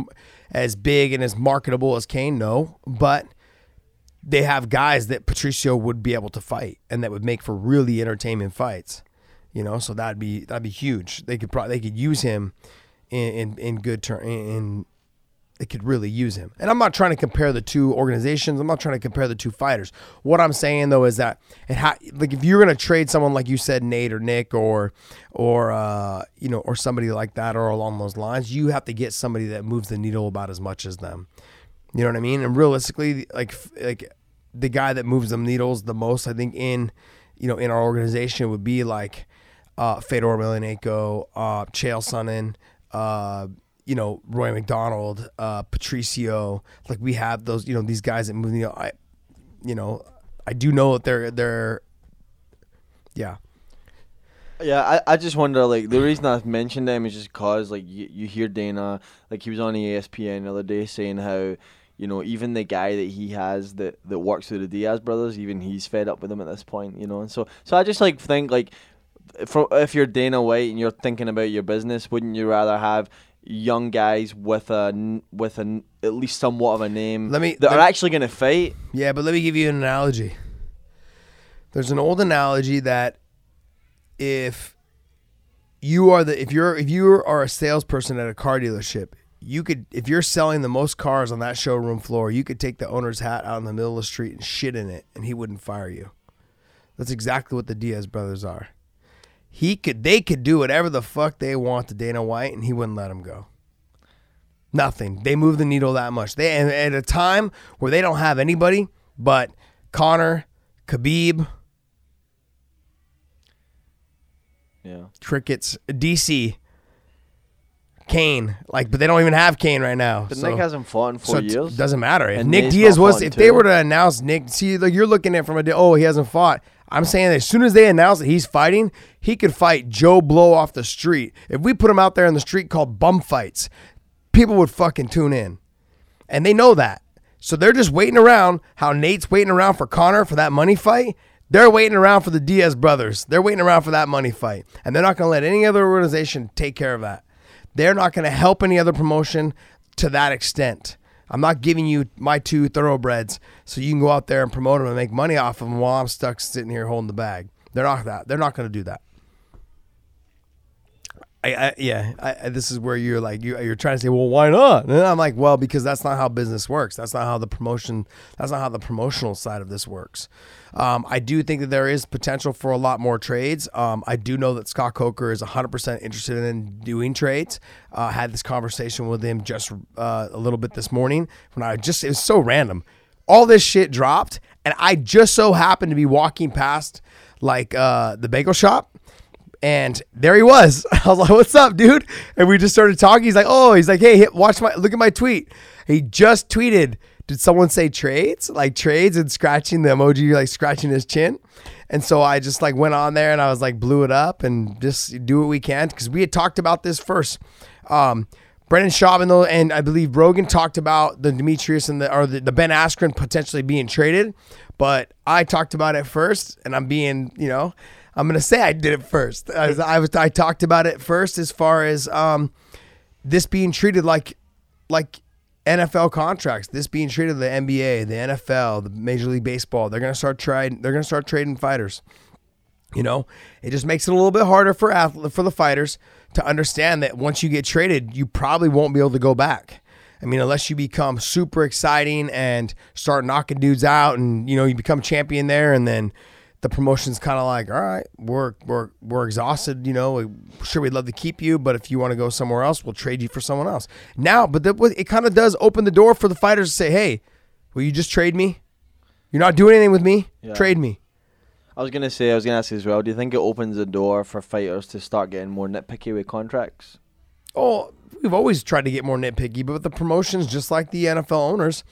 as big and as marketable as Cain? No, but they have guys that Patricio would be able to fight and that would make for really entertaining fights. You know, so that'd be that'd be huge. They could probably they could use him in in, in good turn in they could really use him. And I'm not trying to compare the two organizations. I'm not trying to compare the two fighters. What I'm saying though is that it ha- like if you're gonna trade someone like you said, Nate or Nick or or uh, you know or somebody like that or along those lines, you have to get somebody that moves the needle about as much as them. You know what I mean? And realistically, like like the guy that moves the needles the most, I think in you know in our organization would be like uh, Fedor Emelianenko, uh, Chael Sonnen. Uh, you know Rory McDonald, uh, Patricio. Like we have those, you know, these guys that move. You know, I, you know, I do know that they're they're, yeah. Yeah, I, I just wonder like the reason I've mentioned them is just cause like you, you hear Dana like he was on ESPN the other day saying how you know even the guy that he has that that works with the Diaz brothers even he's fed up with them at this point you know and so so I just like think like if you're Dana White and you're thinking about your business wouldn't you rather have young guys with a with a at least somewhat of a name let me, that let are actually going to fight. Yeah, but let me give you an analogy. There's an old analogy that if you are the if you're if you are a salesperson at a car dealership, you could if you're selling the most cars on that showroom floor, you could take the owner's hat out in the middle of the street and shit in it, and he wouldn't fire you. That's exactly what the Diaz brothers are he could they could do whatever the fuck they want to Dana White and he wouldn't let them go. Nothing. They move the needle that much. They at a time where they don't have anybody but Conor, Khabib, yeah, crickets, DC, Cain. Like, but they don't even have Cain right now. But so, Nick hasn't fought in four so years. It doesn't matter. If And Nick Nate's Diaz was, if in they were to announce Nick, see, like you're looking at it from a, oh, he hasn't fought. I'm saying as soon as they announce that he's fighting, he could fight Joe Blow off the street. If we put him out there in the street called bum fights, people would fucking tune in. And they know that. So they're just waiting around how Nate's waiting around for Conor for that money fight. They're waiting around for the Diaz brothers. They're waiting around for that money fight. And they're not going to let any other organization take care of that. They're not going to help any other promotion to that extent. I'm not giving you my two thoroughbreds so you can go out there and promote them and make money off of them while I'm stuck sitting here holding the bag. They're not that. They're not going to do that. I, I yeah. I, this is where you're like you, you're trying to say, well, why not? And I'm like, well, because that's not how business works. That's not how the promotion. That's not how the promotional side of this works. Um, I do think that there is potential for a lot more trades. Um, I do know that Scott Coker is 100% interested in doing trades. Uh, had this conversation with him just uh, a little bit this morning when I just, it was so random. All this shit dropped, and I just so happened to be walking past like uh, the bagel shop. And there he was. [laughs] I was like, "What's up, dude?" And we just started talking. He's like, "Oh, he's like, hey, watch my look at my tweet." He just tweeted did someone say trades like trades and scratching the emoji like scratching his chin and so i just like went on there and i was like blew it up and just do what we can because we had talked about this first um Brendan Schaub though, and I believe Rogan talked about the Demetrious and the or the, the Ben Askren potentially being traded, but I talked about it first, and I'm being, you know, I'm gonna say I did it first. I I, was, I talked about it first as far as um, this being treated like like NFL contracts. This being treated the NBA, the NFL, the Major League Baseball. They're gonna start trading. They're gonna start trading fighters. You know, it just makes it a little bit harder for athlete, for the fighters to understand that once you get traded, you probably won't be able to go back. I mean, unless you become super exciting and start knocking dudes out, and you know you become champion there, and then the promotion's kind of like, all right, we're we're we're exhausted. You know, sure we'd love to keep you, but if you want to go somewhere else, we'll trade you for someone else. Now, but the, it kind of does open the door for the fighters to say, hey, will you just trade me? You're not doing anything with me. Yeah. Trade me. I was gonna say, I was gonna ask you as well. Do you think it opens the door for fighters to start getting more nitpicky with contracts? Oh, we've always tried to get more nitpicky, but the promotions, just like the NFL owners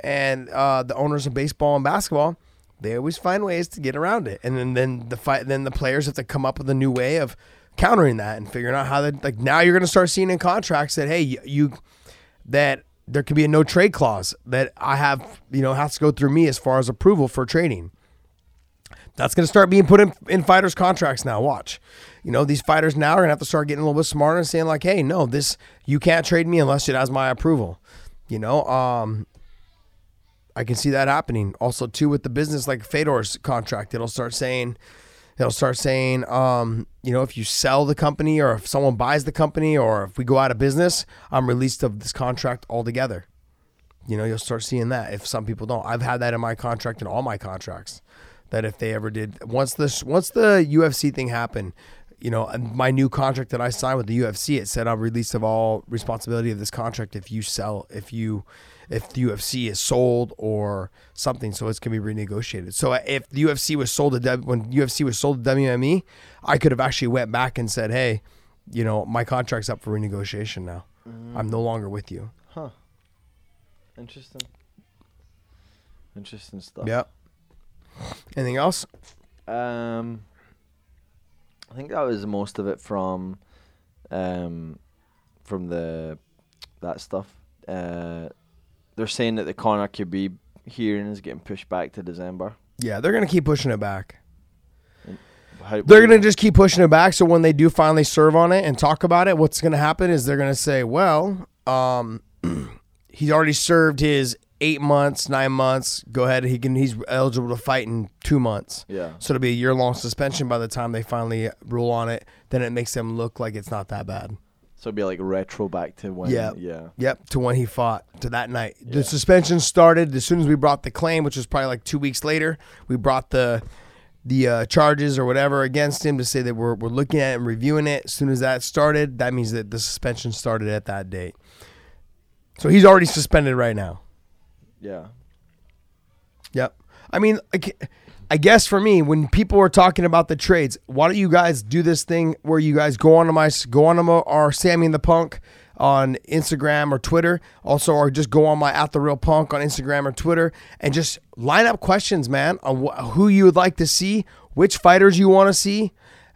and uh, the owners of baseball and basketball, they always find ways to get around it. And then, then the fight, then the players have to come up with a new way of countering that and figuring out how to like. Now you're going to start seeing in contracts that hey, you, you that there could be a no trade clause that I have, you know, has to go through me as far as approval for trading. That's going to start being put in, in fighters' contracts now. Watch. You know, these fighters now are going to have to start getting a little bit smarter and saying, like, hey, no, this, you can't trade me unless it has my approval. You know, um, I can see that happening. Also, too, with the business like Fedor's contract, it'll start saying, it'll start saying, um, you know, if you sell the company or if someone buys the company or if we go out of business, I'm released of this contract altogether. You know, you'll start seeing that if some people don't. I've had that in my contract and all my contracts that if they ever did once this once the UFC thing happened, you know, my new contract that I signed with the UFC, it said I'm released of all responsibility of this contract if you sell if you if the UFC is sold or something, so it's gonna be renegotiated. So if the UFC was sold to when UFC was sold to WME, I could have actually went back and said, hey, you know, my contract's up for renegotiation now. Mm. I'm no longer with you. Huh. Interesting. Interesting stuff. Yep. Anything else? Um, I think that was most of it from, um, from the that stuff. Uh, they're saying that the Conor Khabib hearing is getting pushed back to December. Yeah, they're gonna keep pushing it back. How, they're gonna just keep pushing it back. So when they do finally serve on it and talk about it, what's gonna happen is they're gonna say, "Well, um, [clears throat] he's already served his eight months, nine months. Go ahead. He can. He's eligible to fight in two months. Yeah. So it'll be a year long suspension by the time they finally rule on it. Then it makes them look like it's not that bad. So it'd be like retro back to when. Yeah. Yeah. Yep. To when he fought to that night. Yeah. The suspension started as soon as we brought the claim, which was probably like two weeks later. We brought the the uh, charges or whatever against him to say that we're, we're looking at it and reviewing it. As soon as that started, that means that the suspension started at that date. So he's already suspended right now. Yeah. Yep. I mean, I guess for me, when people are talking about the trades, why don't you guys do this thing where you guys go on to my go on to my, our Sammy and the Punk on Instagram or Twitter, also, or just go on my at the real punk on Instagram or Twitter and just line up questions, man, on wh- who you would like to see, which fighters you want to see,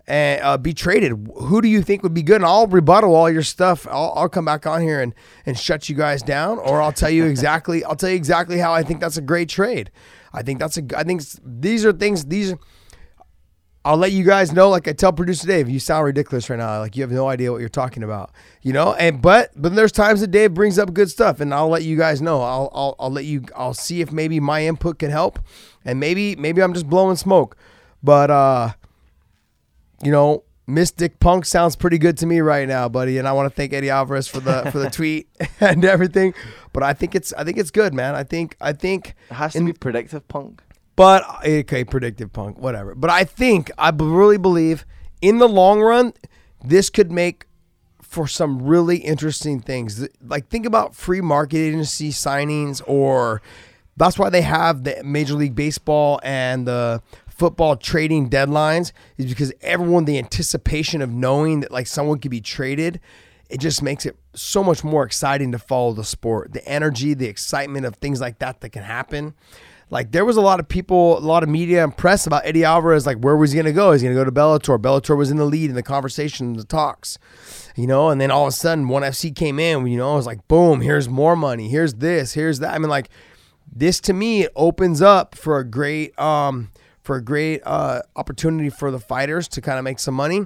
and uh, be traded. Who do you think would be good? And I'll rebuttal all your stuff. I'll, I'll come back on here and, and shut you guys down, or I'll tell you [laughs] exactly. I'll tell you exactly how I think that's a great trade. I think that's a. I think these are things. These. I'll let you guys know. Like I tell producer Dave, you sound ridiculous right now. Like you have no idea what you're talking about. You know. And but but there's times that Dave brings up good stuff, and I'll let you guys know. I'll I'll I'll let you. I'll see if maybe my input can help, and maybe maybe I'm just blowing smoke, but uh you know, Mystic Punk sounds pretty good to me right now, buddy. And I want to thank Eddie Alvarez for the for the [laughs] tweet [laughs] and everything. But I think it's I think it's good, man. I think I think it has to in, be predictive punk. But okay, predictive punk, whatever. But I think I really believe in the long run, this could make for some really interesting things. Like think about free market agency signings or that's why they have the Major League Baseball and the football trading deadlines is because everyone the anticipation of knowing that like someone could be traded it just makes it so much more exciting to follow the sport. The energy the excitement of things like that that can happen. Like there was a lot of people a lot of media and press about eddie alvarez like where was he going to go? He's going to go to bellator? Bellator was in the lead in the conversation the talks you know? And then all of a sudden one fc came in you know it was like boom here's more money here's this here's that. I mean like this to me it opens up for a great um for a great uh, opportunity for the fighters to kind of make some money.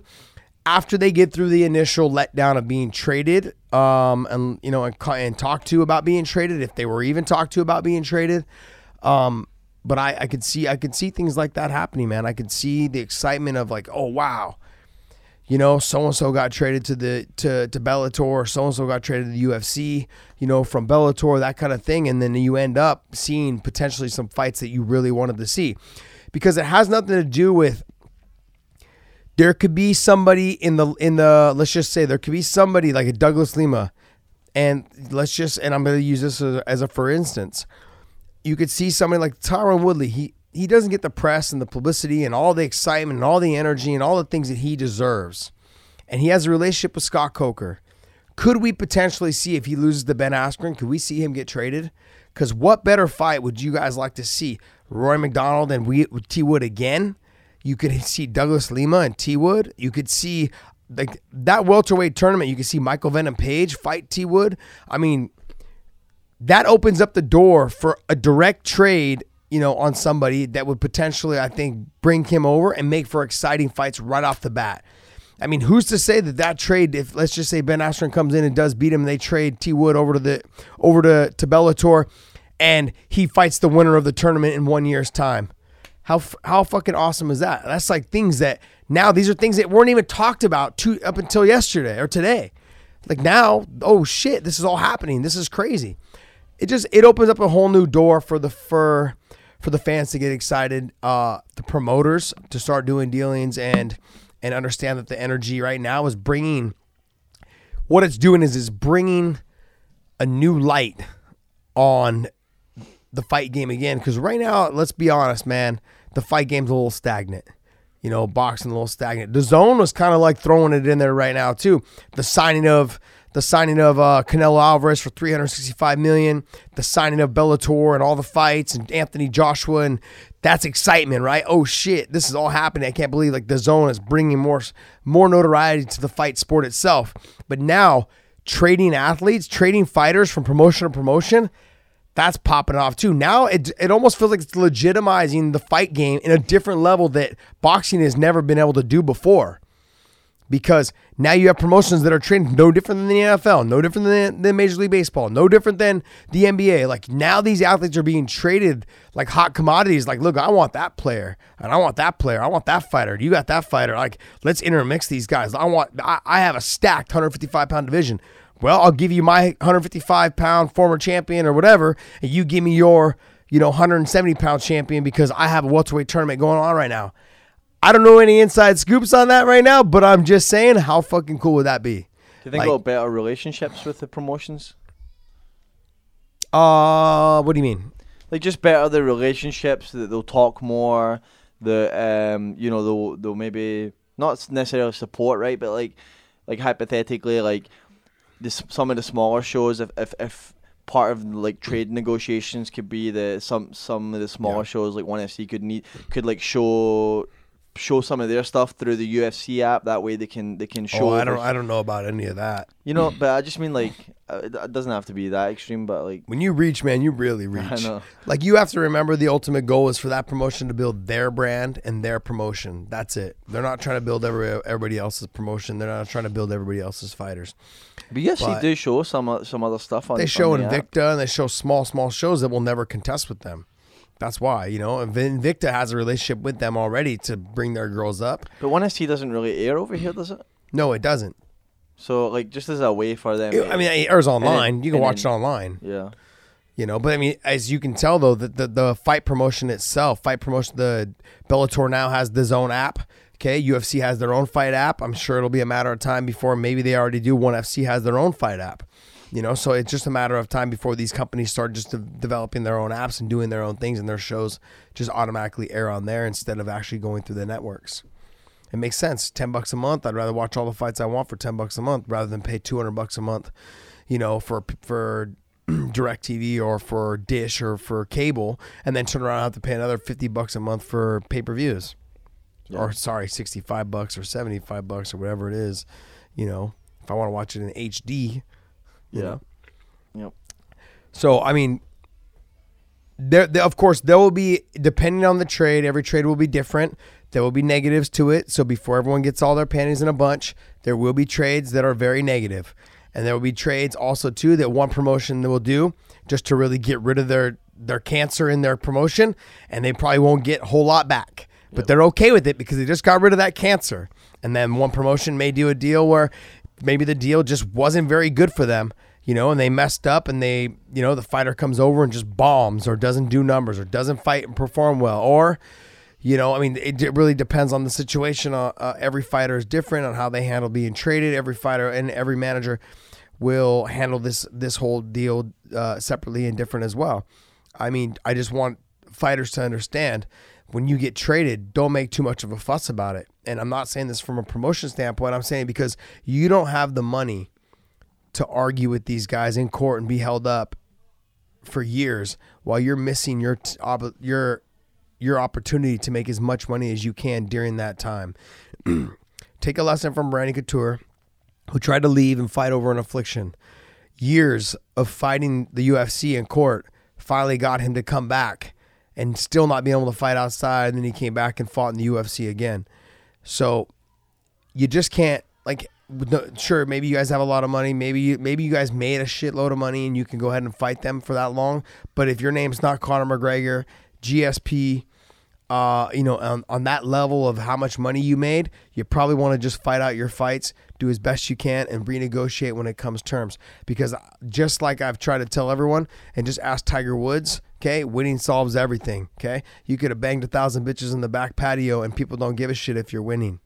After they get through the initial letdown of being traded um, and you know and, and talked to about being traded if they were even talked to about being traded um, but I, I could see I could see things like that happening, man. I could see the excitement of like, oh wow, you know, so and so got traded to the to to Bellator, so and so got traded to the UFC, you know, from Bellator, that kind of thing, and then you end up seeing potentially some fights that you really wanted to see, because it has nothing to do with. There could be somebody in the in the let's just say there could be somebody like a Douglas Lima, and let's just and I'm going to use this as a, as a for instance. You could see somebody like Tyron Woodley. He he doesn't get the press and the publicity and all the excitement and all the energy and all the things that he deserves. And he has a relationship with Scott Coker. Could we potentially see if he loses to Ben Askren? Could we see him get traded? Because what better fight would you guys like to see? Rory McDonald and we T Wood again. You could [laughs] see Douglas Lima and T Wood. You could see like that welterweight tournament. You could see Michael Venom Page fight T Wood. I mean, that opens up the door for a direct trade you know, on somebody that would potentially, I think, bring him over and make for exciting fights right off the bat. I mean, who's to say that that trade, if let's just say Ben Askren comes in and does beat him, they trade T Wood over to the over to to Bellator, and he fights the winner of the tournament in one year's time. How how fucking awesome is that? That's like things that now these are things that weren't even talked about to, up until yesterday or today. Like now, oh shit, this is all happening. This is crazy. It just it opens up a whole new door for the for for the fans to get excited, uh, the promoters to start doing dealings and and understand that the energy right now is bringing what it's doing is is bringing a new light on the fight game again because right now let's be honest man the fight game's a little stagnant you know boxing a little stagnant DAZN was kind of like throwing it in there right now too the signing of the signing of uh, Canelo Alvarez for 365 million, the signing of Bellator and all the fights and Anthony Joshua and that's excitement, right? Oh shit, this is all happening. I can't believe like DAZN is bringing more more notoriety to the fight sport itself. But now trading athletes, trading fighters from promotion to promotion, that's popping off too. Now it it almost feels like it's legitimizing the fight game in a different level that boxing has never been able to do before because now you have promotions that are trained no different than the NFL, no different than, than Major League Baseball, no different than the NBA. Like now these athletes are being traded like hot commodities. Like, look, I want that player and I want that player. I want that fighter. You got that fighter. Like, let's intermix these guys. I want, I, I have a stacked 155 pound division. Well, I'll give you my 155 pound former champion or whatever, and you give me your, you know, 170 pound champion because I have a welterweight tournament going on right now. I don't know any inside scoops on that right now, but I'm just saying, how fucking cool would that be? Do you think like, about better relationships with the promotions? Uh, what do you mean? Like just better the relationships that they'll talk more. The um, you know, they'll they'll maybe not necessarily support, right? But like, like hypothetically, like this some of the smaller shows, if if if part of like trade negotiations could be that some some of the smaller yeah. shows like ONE FC could need could like show show some of their stuff through the UFC app. That way they can they can show. Oh, I don't I don't know about any of that. You know, but I just mean like uh, it doesn't have to be that extreme, but like when you reach, man, you really [laughs] reach. I know. Like you have to remember the ultimate goal is for that promotion to build their brand and their promotion. That's it. They're not trying to build every, everybody else's promotion. They're not trying to build everybody else's fighters. But yes, but do show some some other stuff on. They show on the Invicta app. and they show small small shows that will never contest with them. That's why, you know, Invicta has a relationship with them already to bring their girls up. But ONE FC doesn't really air over here, does it? No, it doesn't. So, like, just as a way for them. I mean, it airs online. you can watch then, it online. Yeah. You know, but I mean, as you can tell though, that the, the fight promotion itself, fight promotion, the Bellator now has DAZN app. Okay, UFC has their own fight app. I'm sure it'll be a matter of time before maybe they already do. ONE FC has their own fight app. You know, so it's just a matter of time before these companies start just de- developing their own apps and doing their own things, and their shows just automatically air on there instead of actually going through the networks. It makes sense. Ten bucks a month. I'd rather watch all the fights I want for ten bucks a month rather than pay two hundred bucks a month. You know, for for [clears throat] DirecTV or for Dish or for cable, and then turn around and have to pay another fifty bucks a month for pay per views, yeah. or sorry, sixty five bucks or seventy five bucks or whatever it is. You know, if I want to watch it in HD, yeah. Know? Yep. So I mean, there, there, of course there will be depending on the trade. Every trade will be different. There will be negatives to it. So before everyone gets all their panties in a bunch, there will be trades that are very negative, and there will be trades also too that one promotion that will do just to really get rid of their their cancer in their promotion, and they probably won't get a whole lot back. But they're okay with it because they just got rid of that cancer. And then one promotion may do a deal where maybe the deal just wasn't very good for them, you know, and they messed up and they, you know, the fighter comes over and just bombs or doesn't do numbers or doesn't fight and perform well. Or, you know, I mean, it, it really depends on the situation. Uh, uh, every fighter is different on how they handle being traded. Every fighter and every manager will handle this this whole deal uh, separately and different as well. I mean, I just want fighters to understand when you get traded, don't make too much of a fuss about it. And I'm not saying this from a promotion standpoint. I'm saying because you don't have the money to argue with these guys in court and be held up for years while you're missing your your your opportunity to make as much money as you can during that time. [clears throat] Take a lesson from Randy Couture, who tried to leave and fight over an affliction. Years of fighting the UFC in court finally got him to come back and still not being able to fight outside. And then he came back and fought in the UFC again. So you just can't like. no- Sure, maybe you guys have a lot of money. Maybe you maybe you guys made a shitload of money and you can go ahead and fight them for that long. But if your name's not Conor McGregor, GSP, uh, you know, on, on that level of how much money you made, you probably want to just fight out your fights, do as best you can, and renegotiate when it comes terms. Because just like I've tried to tell everyone, and just ask Tiger Woods, okay, winning solves everything. Okay, you could have banged a thousand bitches in the back patio, and people don't give a shit if you're winning.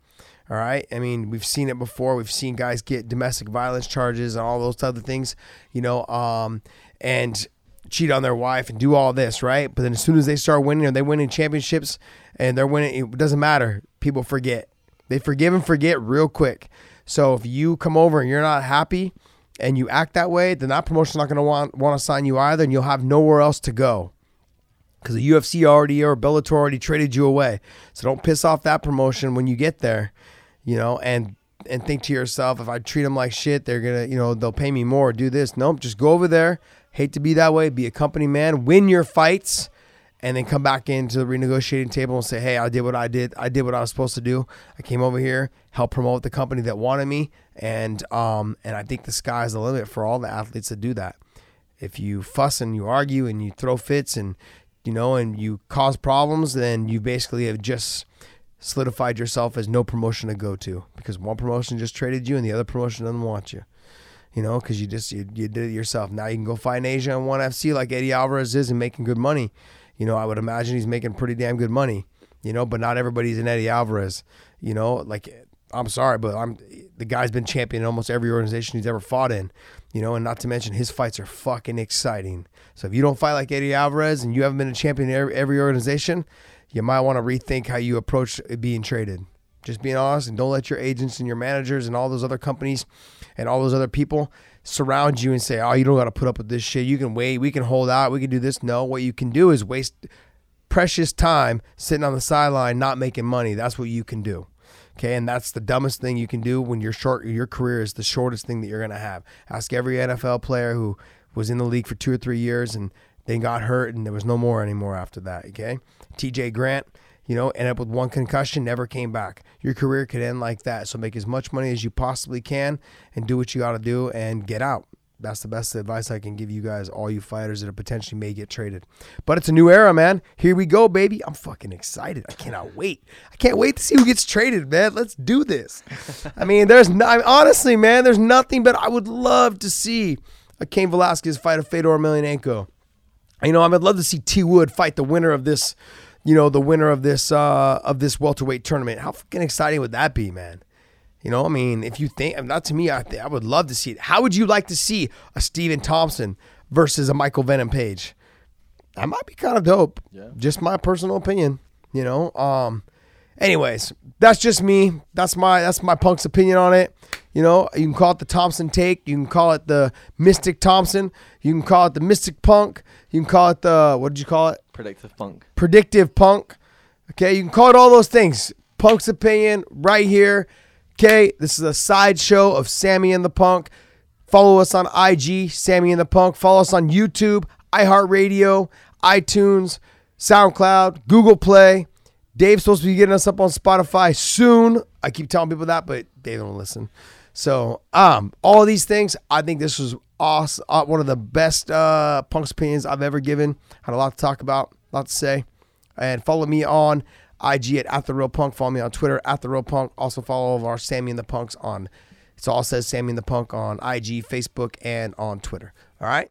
All right. I mean, we've seen it before. We've seen guys get domestic violence charges and all those other things, you know, um, and cheat on their wife and do all this, right? But then as soon as they start winning or they winning championships and they're winning, it doesn't matter. People forget. They forgive and forget real quick. So if you come over and you're not happy and you act that way, then that promotion's not going to want want to sign you either, and you'll have nowhere else to go because the UFC already or Bellator already traded you away. So don't piss off that promotion when you get there, you know, and and think to yourself, if I treat them like shit, they're gonna, you know, they'll pay me more. Do this. Nope, just go over there. Hate to be that way. Be a company man. Win your fights. And then come back into the renegotiating table and say, "Hey, I did what I did. I did what I was supposed to do. I came over here, helped promote the company that wanted me, and um, and I think the sky's the limit for all the athletes that do that. If you fuss and you argue and you throw fits and you know, and you cause problems, then you basically have just solidified yourself as no promotion to go to because one promotion just traded you and the other promotion doesn't want you. You know, because you just you, you did it yourself. Now you can go fight in Asia and one FC like Eddie Alvarez is and making good money. You know, I would imagine he's making pretty damn good money. You know, but not everybody's an Eddie Alvarez. You know, like I'm sorry, but I'm the guy's been champion in almost every organization he's ever fought in. You know, and not to mention his fights are fucking exciting. So if you don't fight like Eddie Alvarez and you haven't been a champion in every, every organization, you might want to rethink how you approach being traded. Just being honest, and don't let your agents and your managers and all those other companies and all those other people surround you and say, "Oh, you don't got to put up with this shit. You can wait. We can hold out. We can do this." No, what you can do is waste precious time sitting on the sideline not making money. That's what you can do. Okay, and that's the dumbest thing you can do when your short your career is the shortest thing that you're gonna have. Ask every NFL player who was in the league for two or three years and they got hurt and there was no more anymore after that. Okay, T.J. Grant, you know, end up with one concussion, never came back. Your career could end like that. So make as much money as you possibly can and do what you got to do and get out. That's the best advice I can give you guys, all you fighters that potentially may get traded. But it's a new era, man. Here we go, baby. I'm fucking excited. I cannot wait. I can't wait to see who gets traded, man. Let's do this. I mean, there's no, I mean, honestly, man, there's nothing but I would love to see a Cain Velasquez fight a Fedor Emelianenko. You know, I would love to see T Wood fight the winner of this, you know, the winner of this uh of this welterweight tournament. How fucking exciting would that be, man? You know, I mean, if you think, not to me, I, th- I would love to see it. How would you like to see a Stephen Thompson versus a Michael Venom Page? That might be kind of dope. Yeah. Just my personal opinion. You know. Um. Anyways, that's just me. That's my that's my punk's opinion on it. You know, you can call it the Thompson take. You can call it the Mystic Thompson. You can call it the Mystic Punk. You can call it the what did you call it? Predictive punk. predictive punk. Okay, you can call it all those things. Punk's opinion right here. Okay, this is a sideshow of Sammy and the Punk. Follow us on IG, Sammy and the Punk. Follow us on YouTube, iHeartRadio, iTunes, SoundCloud, Google Play. Dave's supposed to be getting us up on Spotify soon. I keep telling people that, but they don't listen. So, um, all these things, I think this was awesome, uh, one of the best uh, Punk's opinions I've ever given. Had a lot to talk about, a lot to say. And follow me on IG at, at the real punk. Follow me on Twitter at the real punk. Also follow our Sammy and the Punks on. It all says Sammy and the Punk on IG, Facebook, and on Twitter. All right.